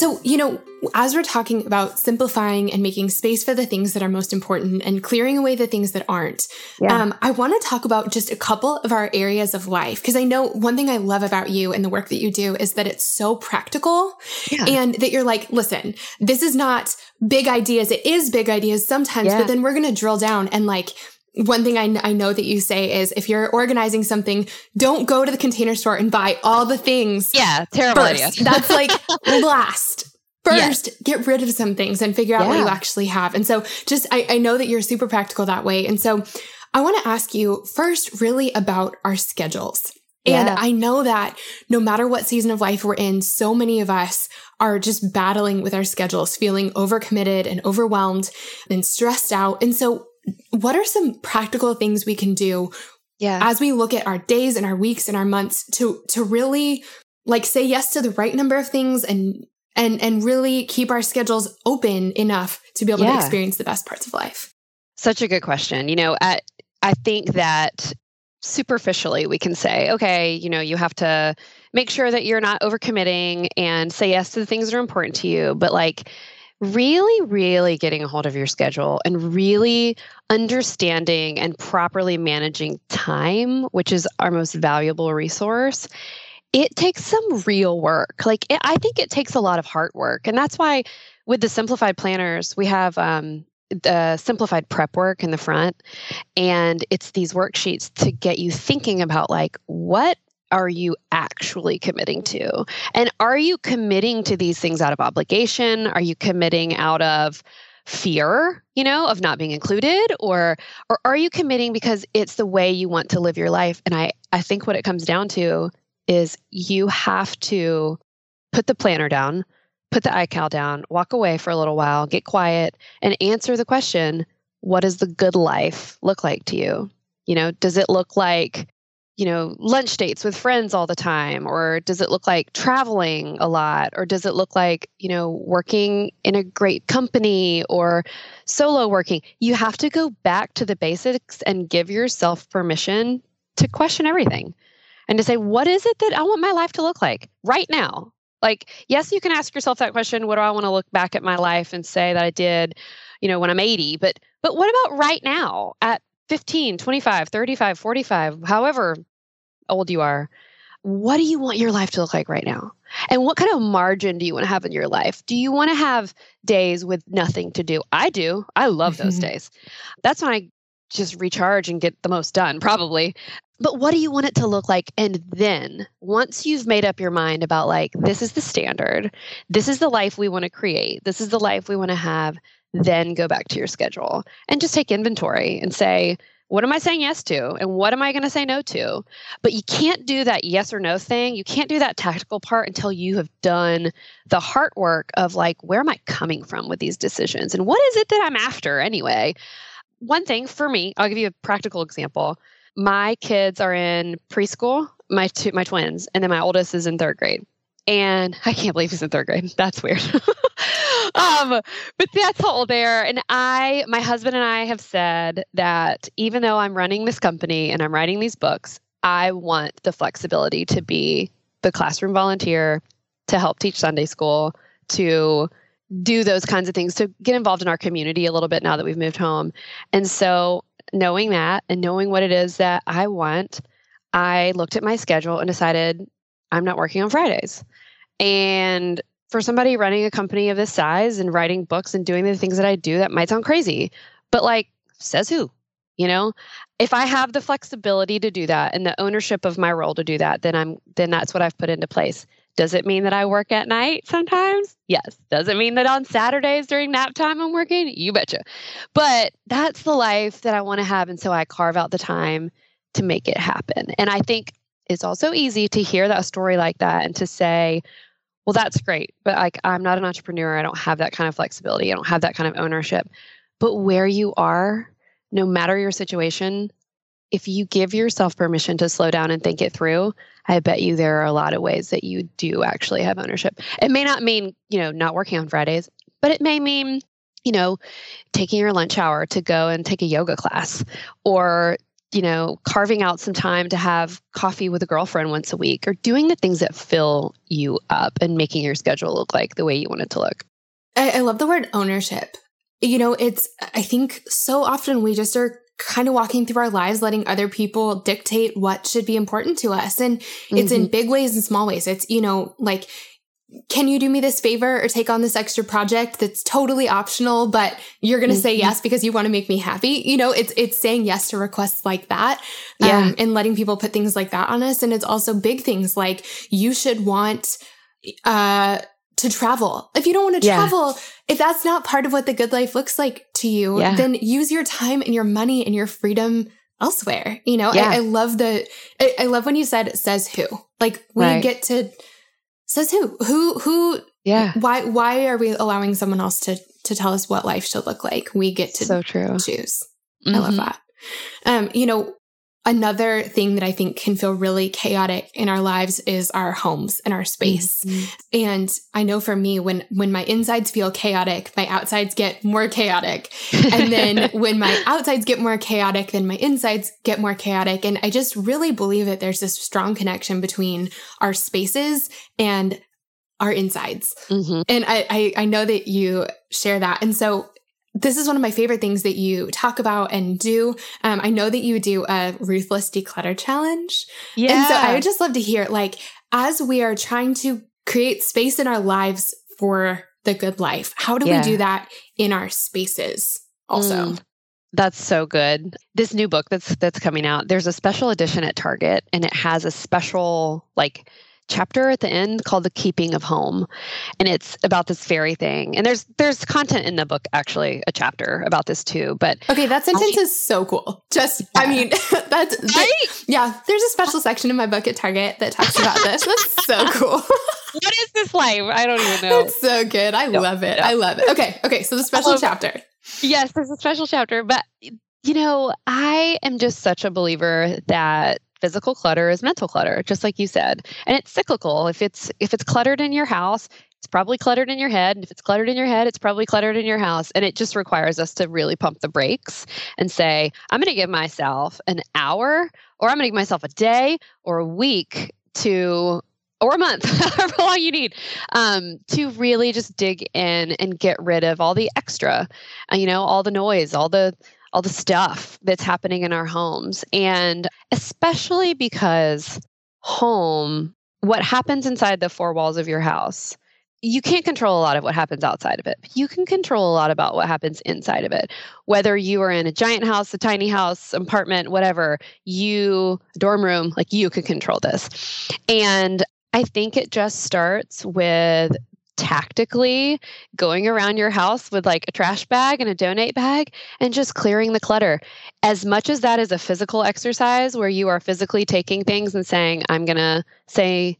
Speaker 1: So, you know, as we're talking about simplifying and making space for the things that are most important and clearing away the things that aren't, yeah. um, I want to talk about just a couple of our areas of life. Because I know one thing I love about you and the work that you do is that it's so practical yeah. and that you're like, listen, this is not big ideas. It is big ideas sometimes, yeah. but then we're going to drill down and like, one thing I, I know that you say is if you're organizing something, don't go to the container store and buy all the things.
Speaker 2: Yeah, terrible first. idea.
Speaker 1: That's like last. First, yes. get rid of some things and figure out yeah. what you actually have. And so just, I, I know that you're super practical that way. And so I want to ask you first really about our schedules. And yeah. I know that no matter what season of life we're in, so many of us are just battling with our schedules, feeling overcommitted and overwhelmed and stressed out. And so what are some practical things we can do
Speaker 2: yeah.
Speaker 1: as we look at our days and our weeks and our months to to really like say yes to the right number of things and and and really keep our schedules open enough to be able yeah. to experience the best parts of life
Speaker 2: such a good question you know I, I think that superficially we can say okay you know you have to make sure that you're not overcommitting and say yes to the things that are important to you but like really, really getting a hold of your schedule and really understanding and properly managing time, which is our most valuable resource, it takes some real work. Like it, I think it takes a lot of hard work, and that's why with the simplified planners we have um, the simplified prep work in the front, and it's these worksheets to get you thinking about like what are you actually committing to? And are you committing to these things out of obligation? Are you committing out of fear, you know, of not being included or or are you committing because it's the way you want to live your life? And I I think what it comes down to is you have to put the planner down, put the iCal down, walk away for a little while, get quiet and answer the question, what does the good life look like to you? You know, does it look like you know, lunch dates with friends all the time? Or does it look like traveling a lot? Or does it look like, you know, working in a great company or solo working? You have to go back to the basics and give yourself permission to question everything and to say, what is it that I want my life to look like right now? Like, yes, you can ask yourself that question, what do I want to look back at my life and say that I did, you know, when I'm 80? But but what about right now at 15, 25, 35, 45, however old you are, what do you want your life to look like right now? And what kind of margin do you want to have in your life? Do you want to have days with nothing to do? I do. I love those mm-hmm. days. That's when I just recharge and get the most done, probably. But what do you want it to look like? And then once you've made up your mind about, like, this is the standard, this is the life we want to create, this is the life we want to have, then go back to your schedule and just take inventory and say, what am I saying yes to? And what am I going to say no to? But you can't do that yes or no thing. You can't do that tactical part until you have done the heart work of like, where am I coming from with these decisions? And what is it that I'm after anyway? One thing for me, I'll give you a practical example. My kids are in preschool, my two, my twins, and then my oldest is in third grade. And I can't believe he's in third grade. That's weird. um, but that's they are. And I, my husband and I have said that even though I'm running this company and I'm writing these books, I want the flexibility to be the classroom volunteer, to help teach Sunday school, to do those kinds of things, to get involved in our community a little bit now that we've moved home. And so, knowing that and knowing what it is that I want, I looked at my schedule and decided I'm not working on Fridays. And for somebody running a company of this size and writing books and doing the things that I do, that might sound crazy. But like, says who? You know, if I have the flexibility to do that and the ownership of my role to do that, then I'm then that's what I've put into place. Does it mean that I work at night sometimes? Yes. Does it mean that on Saturdays during nap time I'm working? You betcha. But that's the life that I want to have. And so I carve out the time to make it happen. And I think it's also easy to hear that story like that and to say, well, that's great. But like, I'm not an entrepreneur. I don't have that kind of flexibility. I don't have that kind of ownership. But where you are, no matter your situation, if you give yourself permission to slow down and think it through, I bet you there are a lot of ways that you do actually have ownership. It may not mean, you know, not working on Fridays, but it may mean, you know, taking your lunch hour to go and take a yoga class or you know, carving out some time to have coffee with a girlfriend once a week or doing the things that fill you up and making your schedule look like the way you want it to look.
Speaker 1: I, I love the word ownership. You know, it's, I think so often we just are kind of walking through our lives, letting other people dictate what should be important to us. And it's mm-hmm. in big ways and small ways. It's, you know, like can you do me this favor or take on this extra project that's totally optional but you're going to mm-hmm. say yes because you want to make me happy you know it's it's saying yes to requests like that yeah. Um, and letting people put things like that on us and it's also big things like you should want uh to travel if you don't want to yeah. travel if that's not part of what the good life looks like to you yeah. then use your time and your money and your freedom elsewhere you know I, I, love the I, I, love when you said says who like we right. get to Says who? Who who
Speaker 2: yeah.
Speaker 1: Why why are we allowing someone else to to tell us what life should look like? We get to
Speaker 2: so true.
Speaker 1: choose. Mm-hmm. I love mm-hmm. that. Um, you know, another thing that I think can feel really chaotic in our lives is our homes and our space. Mm-hmm. And I know for me, when when my insides feel chaotic, my outsides get more chaotic. And then when my outsides get more chaotic, then my insides get more chaotic. And I just really believe that there's this strong connection between our spaces and our insides. Mm-hmm. And I, I I know that you share that. And so this is one of my favorite things that you talk about and do. Um, I know that you do a ruthless declutter challenge. Yeah. And so I would just love to hear, like, as we are trying to create space in our lives for the good life, how do yeah. we do that in our spaces also? Mm.
Speaker 2: That's so good. This new book that's that's coming out, there's a special edition at Target and it has a special like chapter at the end called the keeping of home. And it's about this very thing. And there's there's content in the book actually a chapter about this too but
Speaker 1: okay that sentence I, is so cool. Just yeah. i mean that's right? yeah there's a special section in my book at target that talks about this. That's so cool.
Speaker 2: What is this life? I don't even know.
Speaker 1: It's so good. I no, love it. no. i love it. Okay okay so the special chapter.
Speaker 2: Yes there's a special chapter but you know i am just such a believer that physical clutter is mental clutter just like you said. And it's cyclical. If it's if it's cluttered in your house it's probably cluttered in your head. And if it's cluttered in your head it's probably cluttered in your house. And it just requires us to really pump the brakes and say i'm going to give myself an hour or i'm going to give myself a day or a week to or a month, however long you need, um, to really just dig in and get rid of all the extra, uh, you know, all the noise, all the all the stuff that's happening in our homes. And especially because home, what happens inside the four walls of your house, you can't control a lot of what happens outside of it. You can control a lot about what happens inside of it. Whether you are in a giant house, a tiny house, apartment, whatever, you, dorm room, like you could control this. And I think it just starts with tactically going around your house with like a trash bag and a donate bag and just clearing the clutter. As much as that is a physical exercise where you are physically taking things and saying, I'm going to say,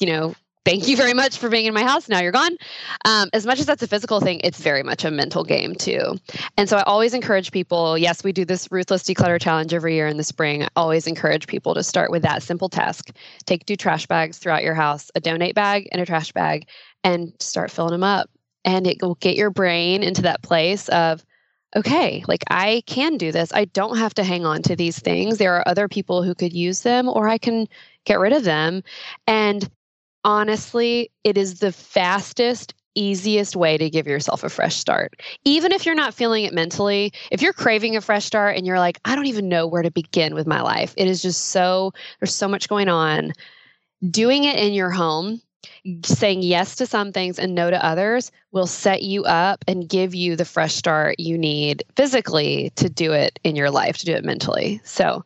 Speaker 2: you know, thank you very much for being in my house. Now you're gone. Um, as much as that's a physical thing, it's very much a mental game too. And so I always encourage people yes, we do this ruthless declutter challenge every year in the spring. I always encourage people to start with that simple task take two trash bags throughout your house, a donate bag and a trash bag, and start filling them up. And it will get your brain into that place of, okay, like I can do this. I don't have to hang on to these things. There are other people who could use them, or I can get rid of them. And honestly, it is the fastest, easiest way to give yourself a fresh start. Even if you're not feeling it mentally, if you're craving a fresh start and you're like, I don't even know where to begin with my life, it is just so, there's so much going on. Doing it in your home saying yes to some things and no to others will set you up and give you the fresh start you need physically to do it in your life, to do it mentally. So,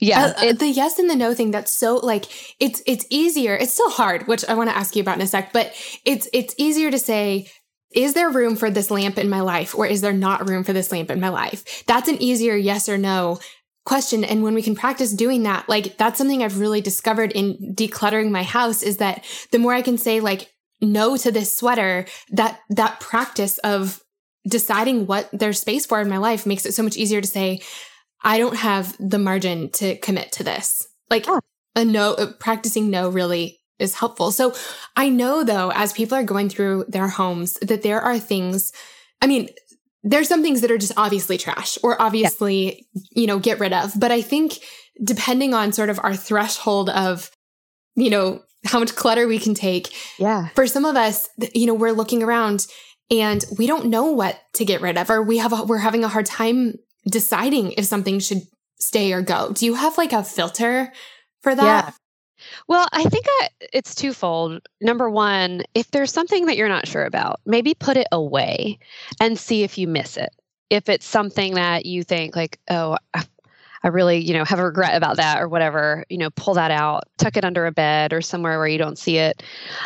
Speaker 2: yeah,
Speaker 1: uh, uh the yes and the no thing that's so like it's it's easier. It's still hard, which I want to ask you about in a sec, but it's it's easier to say is there room for this lamp in my life or is there not room for this lamp in my life? That's an easier yes or no question. And when we can practice doing that, like that's something I've really discovered in decluttering my house is that the more I can say like no to this sweater, that, that practice of deciding what there's space for in my life makes it so much easier to say, I don't have the margin to commit to this. Like a no, uh, practicing no really is helpful. So I know though, as people are going through their homes, that there are things, I mean, there's some things that are just obviously trash or obviously, yeah. you know, get rid of. But I think depending on sort of our threshold of, you know, how much clutter we can take.
Speaker 2: Yeah.
Speaker 1: For some of us, you know, we're looking around and we don't know what to get rid of or we have a, we're having a hard time deciding if something should stay or go. Do you have like a filter for that?
Speaker 2: Yeah. Well, I think I, it's twofold. Number one, if there's something that you're not sure about, maybe put it away and see if you miss it. If it's something that you think like, oh, really, you know, have a regret about that or whatever, you know, pull that out, tuck it under a bed or somewhere where you don't see it.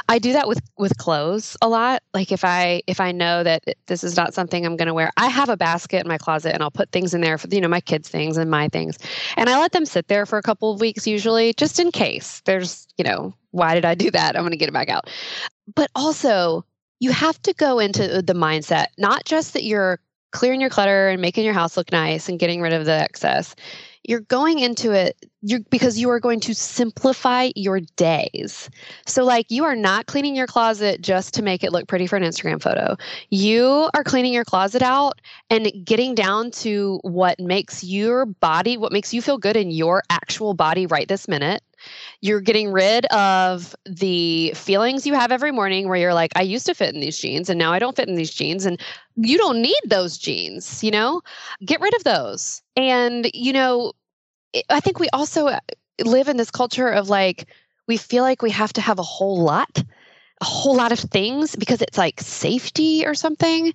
Speaker 2: I do that with with clothes a lot. Like if I if I know that this is not something I'm going to wear, I have a basket in my closet and I'll put things in there for you know my kids things and my things. And I let them sit there for a couple of weeks usually just in case. There's, you know, why did I do that? I'm going to get it back out. But also, you have to go into the mindset not just that you're clearing your clutter and making your house look nice and getting rid of the excess you're going into it you because you are going to simplify your days. So like you are not cleaning your closet just to make it look pretty for an Instagram photo. You are cleaning your closet out and getting down to what makes your body, what makes you feel good in your actual body right this minute. You're getting rid of the feelings you have every morning where you're like, I used to fit in these jeans and now I don't fit in these jeans. And you don't need those jeans, you know? Get rid of those. And, you know, I think we also uh, live in this culture of like, we feel like we have to have a whole lot a whole lot of things because it's like safety or something.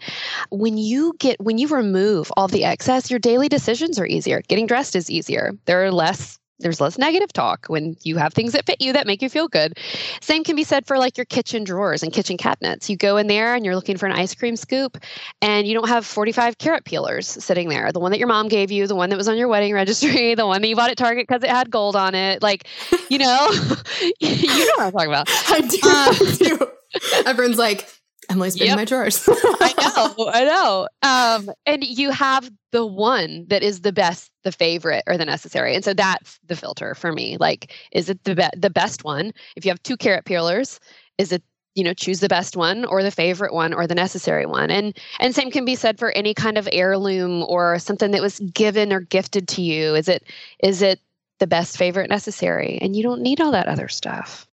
Speaker 2: When you get when you remove all the excess, your daily decisions are easier. Getting dressed is easier. There are less there's less negative talk when you have things that fit you that make you feel good. Same can be said for like your kitchen drawers and kitchen cabinets. You go in there and you're looking for an ice cream scoop and you don't have 45 carrot peelers sitting there. The one that your mom gave you, the one that was on your wedding registry, the one that you bought at Target because it had gold on it. Like, you know, you know what I'm talking about.
Speaker 1: I do. Um, I do. Everyone's like, Emily's been yep. in my drawers.
Speaker 2: I know, I know. Um, and you have the one that is the best, the favorite, or the necessary, and so that's the filter for me. Like, is it the be- the best one? If you have two carrot peelers, is it you know choose the best one or the favorite one or the necessary one and and same can be said for any kind of heirloom or something that was given or gifted to you is it is it the best favorite necessary and you don't need all that other stuff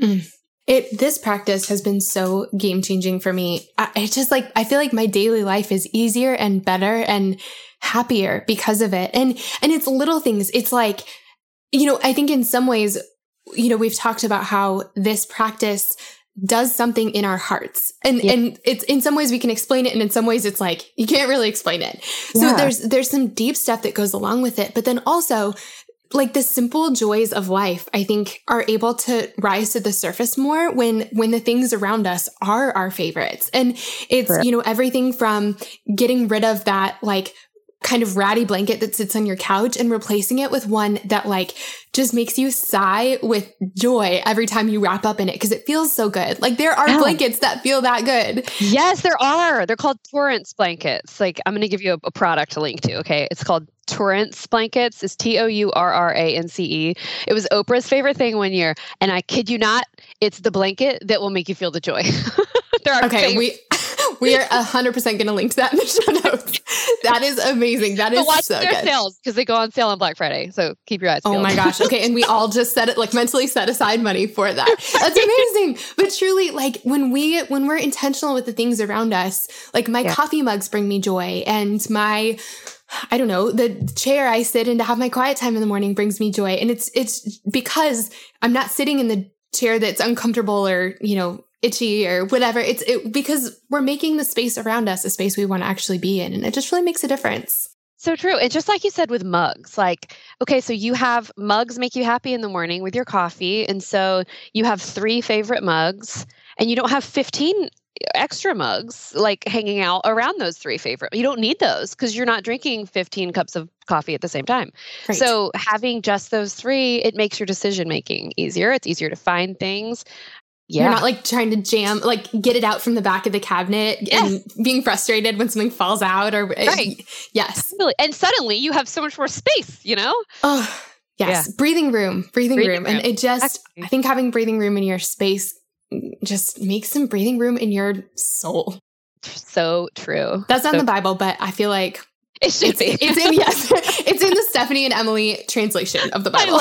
Speaker 1: mm. It this practice has been so game changing for me. I, I just like I feel like my daily life is easier and better and happier because of it. And and it's little things. It's like you know, I think in some ways, you know, we've talked about how this practice does something in our hearts. And yeah. and it's in some ways we can explain it and in some ways it's like you can't really explain it. Yeah. So there's there's some deep stuff that goes along with it. But then also like the simple joys of life i think are able to rise to the surface more when when the things around us are our favorites. And it's you know everything from getting rid of that like kind of ratty blanket that sits on your couch and replacing it with one that like just makes you sigh with joy every time you wrap up in it because it feels so good. Like there are yeah. blankets that feel that good.
Speaker 2: Yes, there are. They're called Tourance blankets. Like I'm going to give you a, a, product to link to. Okay, it's called Tourance blankets. It's T O U R R A N C E. It was Oprah's favorite thing one year, and I kid you not, it's the blanket that will make you feel the joy.
Speaker 1: okay, favorite. we we are 100% going to link to that in the show notes. That is amazing. That is watch so
Speaker 2: their
Speaker 1: good.
Speaker 2: sales because they go on sale on Black Friday. So keep your eyes oh peeled.
Speaker 1: Oh my gosh. Okay. And we all just set it like mentally set aside money for that. That's amazing. but truly, like when we, when we're intentional with the things around us, like my yeah. coffee mugs bring me joy and my, I don't know, the chair I sit in to have my quiet time in the morning brings me joy. And it's, it's because I'm not sitting in the chair that's uncomfortable or, you know, itchy or whatever. It's it, because we're making the space around us a space we want to actually be in. And it just really makes a difference.
Speaker 2: So true. And just like you said with mugs, like, okay, so you have mugs make you happy in the morning with your coffee. And so you have three favorite mugs and you don't have 15 extra mugs like hanging out around those three favorite. You don't need those because you're not drinking 15 cups of coffee at the same time. Right. So having just those three, it makes your decision making easier. It's easier to find things.
Speaker 1: Yeah. You're not like trying to jam, like get it out from the back of the cabinet and being frustrated when something falls out or right. yes.
Speaker 2: And suddenly you have so much more space, you know?
Speaker 1: Oh, yes. Yeah. Breathing room, breathing, breathing room. room. And it just, I think having breathing room in your space just makes some breathing room in your soul.
Speaker 2: So true.
Speaker 1: That's not
Speaker 2: so
Speaker 1: in the Bible, but I feel like
Speaker 2: it should
Speaker 1: it's,
Speaker 2: be.
Speaker 1: it's in yes, it's in the Stephanie and Emily translation of the Bible.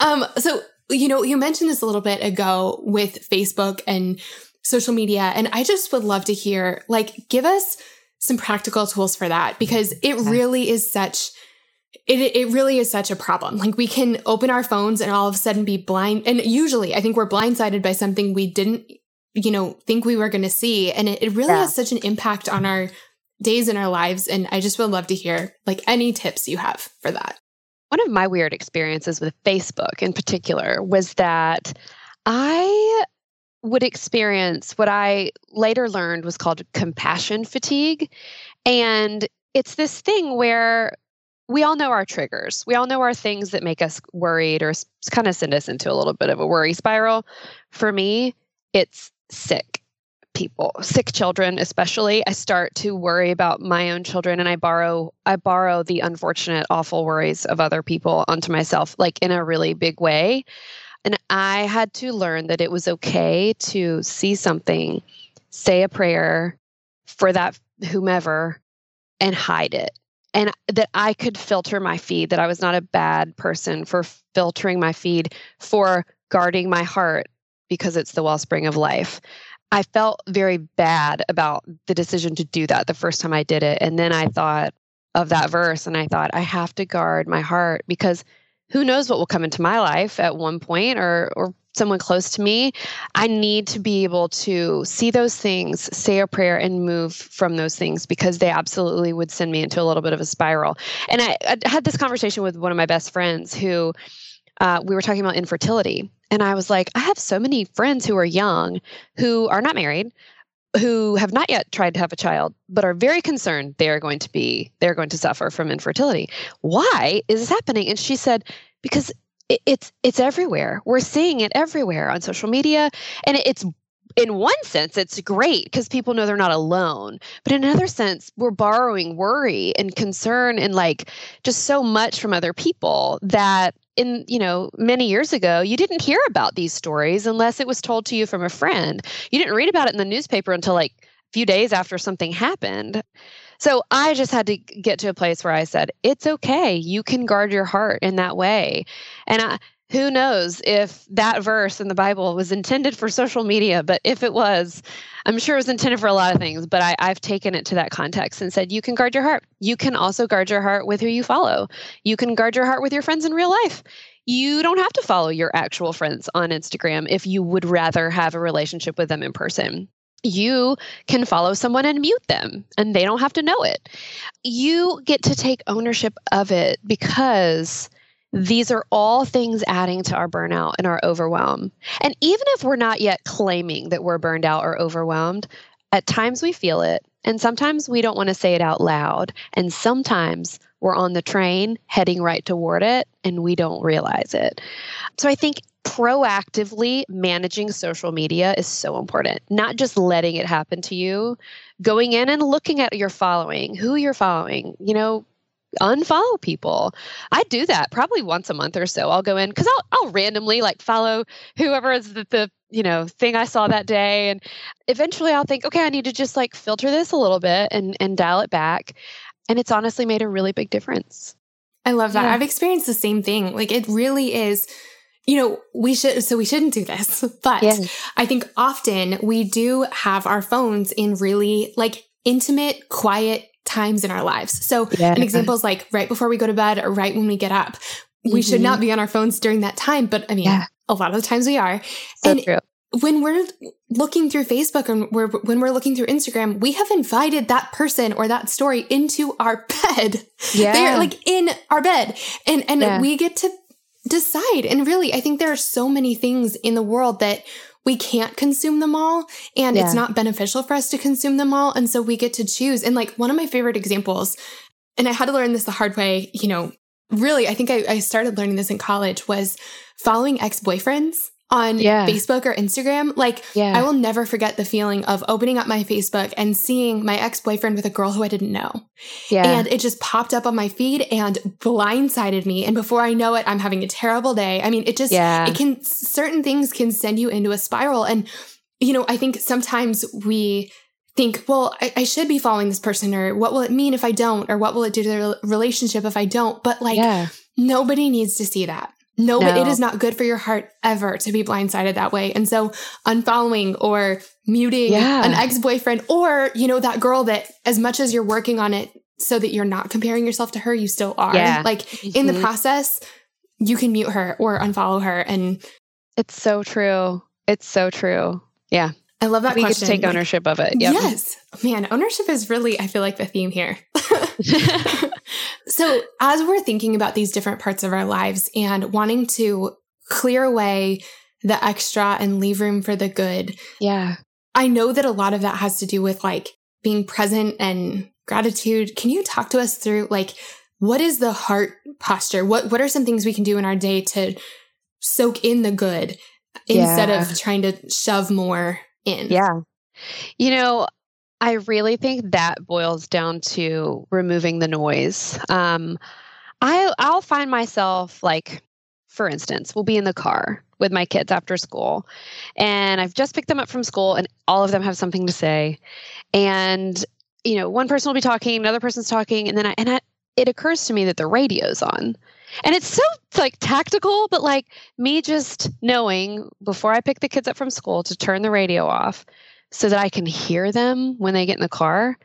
Speaker 1: um, so you know, you mentioned this a little bit ago with Facebook and social media, and I just would love to hear, like, give us some practical tools for that because it really is such it it really is such a problem. Like we can open our phones and all of a sudden be blind and usually I think we're blindsided by something we didn't you know think we were going to see and it, it really yeah. has such an impact on our days and our lives and I just would love to hear like any tips you have for that.
Speaker 2: One of my weird experiences with Facebook in particular was that I would experience what I later learned was called compassion fatigue. And it's this thing where we all know our triggers. We all know our things that make us worried or kind of send us into a little bit of a worry spiral. For me, it's sick people sick children especially i start to worry about my own children and i borrow i borrow the unfortunate awful worries of other people onto myself like in a really big way. And i had to learn that it was okay to see something say a prayer for that whomever and hide it. And that i could filter my feed that i was not a bad person for filtering my feed for guarding my heart because it's the wellspring of life I felt very bad about the decision to do that the first time I did it. And then I thought of that verse and I thought, I have to guard my heart because who knows what will come into my life at one point or or someone close to me, I need to be able to see those things, say a prayer, and move from those things because they absolutely would send me into a little bit of a spiral. And I, I had this conversation with one of my best friends who uh, we were talking about infertility. And I was like, I have so many friends who are young who are not married, who have not yet tried to have a child but are very concerned they are going to be they're going to suffer from infertility why is this happening and she said because it's it's everywhere we're seeing it everywhere on social media and it's in one sense it's great because people know they're not alone but in another sense we're borrowing worry and concern and like just so much from other people that in you know many years ago you didn't hear about these stories unless it was told to you from a friend. You didn't read about it in the newspaper until like a few days after something happened. So i just had to get to a place where i said it's okay. You can guard your heart in that way. And i who knows if that verse in the Bible was intended for social media, but if it was, I'm sure it was intended for a lot of things. But I, I've taken it to that context and said, you can guard your heart. You can also guard your heart with who you follow. You can guard your heart with your friends in real life. You don't have to follow your actual friends on Instagram if you would rather have a relationship with them in person you can follow someone and mute them and they don't have to know it. You get to take ownership of it because these are all things adding to our burnout and our overwhelm. And even if we're not yet claiming that we're burned out or overwhelmed, at times we feel it. And sometimes we don't want to say it out loud. And sometimes we're on the train heading right toward it and we don't realize it. So I think proactively managing social media is so important, not just letting it happen to you, going in and looking at your following, who you're following, you know, unfollow people. I do that probably once a month or so. I'll go in because I'll, I'll randomly like follow whoever is the, the you know thing I saw that day, and eventually I'll think, okay, I need to just like filter this a little bit and and dial it back. And it's honestly made a really big difference.
Speaker 1: I love that. Yeah. I've experienced the same thing. Like it really is you know, we should, so we shouldn't do this, but I think often we do have our phones in really like intimate, quiet times in our lives. So yeah. an example is like right before we go to bed or right when we get up. We mm-hmm. should not be on our phones during that time, but I mean, yeah. a lot of the times we are. So and true. when we're looking through Facebook and we're, when we're looking through Instagram, we have invited that person or that story into our bed. Yeah. They're like in our bed and, and yeah. we get to decide. And really, I think there are so many things in the world that we can't consume them all and yeah. it's not beneficial for us to consume them all. And so we get to choose. And like one of my favorite examples, and I had to learn this the hard way, you know, really, I think I, I started learning this in college was following ex boyfriends on yeah. Facebook or Instagram. Like, yeah. I will never forget the feeling of opening up my Facebook and seeing my ex boyfriend with a girl who I didn't know. Yeah. And it just popped up on my feed and blindsided me. And before I know it, I'm having a terrible day. I mean, it just, yeah. it can, certain things can send you into a spiral. And, you know, I think sometimes we, think, well, I, I, should be following this person, or what will it mean if I don't, or what will it do to the relationship if I don't? But like, nobody needs to see that. No, no, it is not good for your heart ever to be blindsided that way. And so unfollowing or muting yeah. an ex-boyfriend or, you know, that girl that as much as you're working on it so that you're not comparing yourself to her, you still are. Yeah. Like mm-hmm. in the mm-hmm. process, you can mute her or unfollow her. And
Speaker 2: it's so true. It's so true. Yeah.
Speaker 1: I love that
Speaker 2: we
Speaker 1: question.
Speaker 2: get to take ownership of it.
Speaker 1: Yep. Yes. Man, ownership is really, I feel like the theme here. so, as we're thinking about these different parts of our lives and wanting to clear away the extra and leave room for the good.
Speaker 2: Yeah.
Speaker 1: I know that a lot of that has to do with like being present and gratitude. Can you talk to us through like what is the heart posture? What what are some things we can do in our day to soak in the good instead yeah. of trying to shove more in.
Speaker 2: Yeah. You know, I really think that boils down to removing the noise. Um, I I'll find myself like, for instance, we'll be in the car with my kids after school, and I've just picked them up from school, and all of them have something to say, and you know, one person will be talking, another person's talking, and then I and I, it occurs to me that the radio's on. And it's so like tactical, but like me just knowing before I pick the kids up from school to turn the radio off so that I can hear them when they get in the car.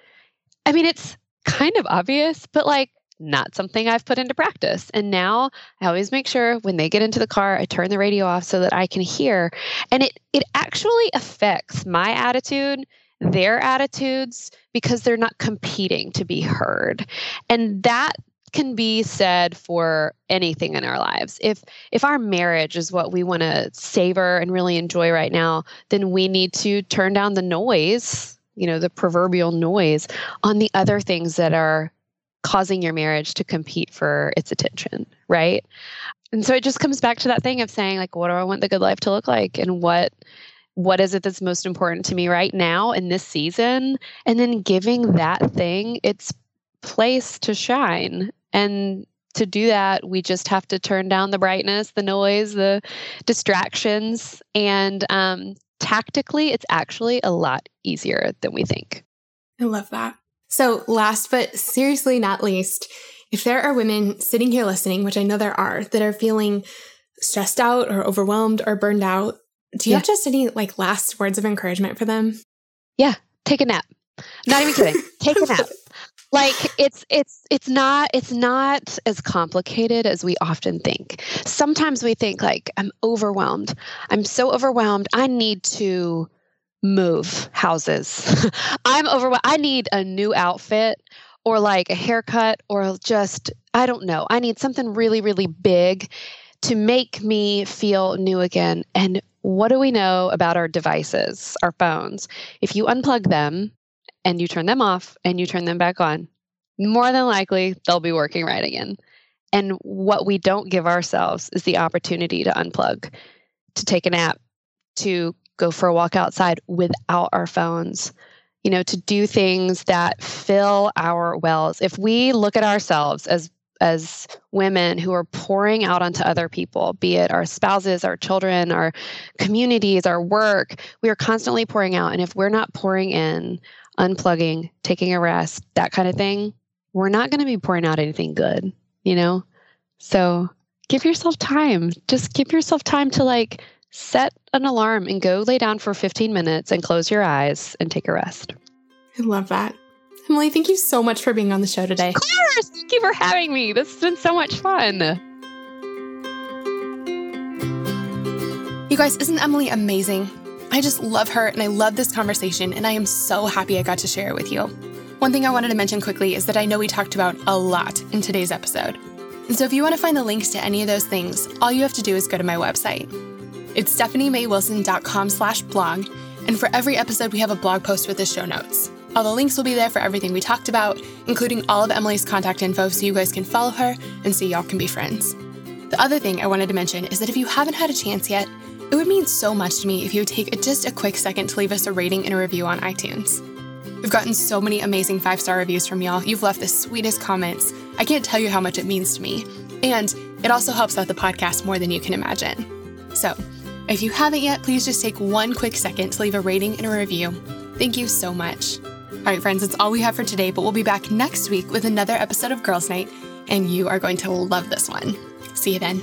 Speaker 2: I mean, it's kind of obvious, but like not something I've put into practice. And now I always make sure when they get into the car, I turn the radio off so that I can hear. And it it actually affects my attitude, their attitudes because they're not competing to be heard. And that can be said for anything in our lives. If if our marriage is what we want to savor and really enjoy right now, then we need to turn down the noise, you know, the proverbial noise on the other things that are causing your marriage to compete for its attention, right? And so it just comes back to that thing of saying like what do I want the good life to look like and what what is it that's most important to me right now in this season and then giving that thing its place to shine and to do that we just have to turn down the brightness the noise the distractions and um, tactically it's actually a lot easier than we think
Speaker 1: i love that so, last but seriously not least, if there are women sitting here listening, which I know there are, that are feeling stressed out or overwhelmed or burned out, do you yeah. have just any like last words of encouragement for them?
Speaker 2: Yeah, take a nap. not even kidding. Take a nap. Like it's it's it's not it's not as complicated as we often think. Sometimes we think like I'm overwhelmed. I'm so overwhelmed. I need to move houses. I'm overwhelmed. I need a new outfit or like a haircut or just, I don't know. I need something really, really big to make me feel new again. And what do we know about our devices, our phones? If you unplug them and you turn them off and you turn them back on, more than likely they'll be working right again. And what we don't give ourselves is the opportunity to unplug, to take a nap, to go for a walk outside without our phones you know to do things that fill our wells if we look at ourselves as as women who are pouring out onto other people, be it our spouses, our children, our communities, our work, we are constantly pouring out. And if we're not pouring in, unplugging, taking a rest, that kind of thing, we're not going to be pouring out anything good, you know? So give yourself time. Just give yourself time to like set an alarm and go lay down for 15 minutes and close your eyes and take a rest.
Speaker 1: I love that. Emily, thank you so much for being on the show today. Of
Speaker 2: course. Thank you for having me. This has been so much fun.
Speaker 1: You guys, isn't Emily amazing? I just love her and I love this conversation, and I am so happy I got to share it with you. One thing I wanted to mention quickly is that I know we talked about a lot in today's episode. And so if you want to find the links to any of those things, all you have to do is go to my website. It's stephaniemaywilson.com slash blog, and for every episode, we have a blog post with the show notes. All the links will be there for everything we talked about, including all of Emily's contact info so you guys can follow her and so y'all can be friends. The other thing I wanted to mention is that if you haven't had a chance yet, it would mean so much to me if you would take just a quick second to leave us a rating and a review on iTunes. We've gotten so many amazing five star reviews from y'all. You've left the sweetest comments. I can't tell you how much it means to me. And it also helps out the podcast more than you can imagine. So, if you haven't yet, please just take one quick second to leave a rating and a review. Thank you so much. All right, friends, that's all we have for today, but we'll be back next week with another episode of Girls Night, and you are going to love this one. See you then.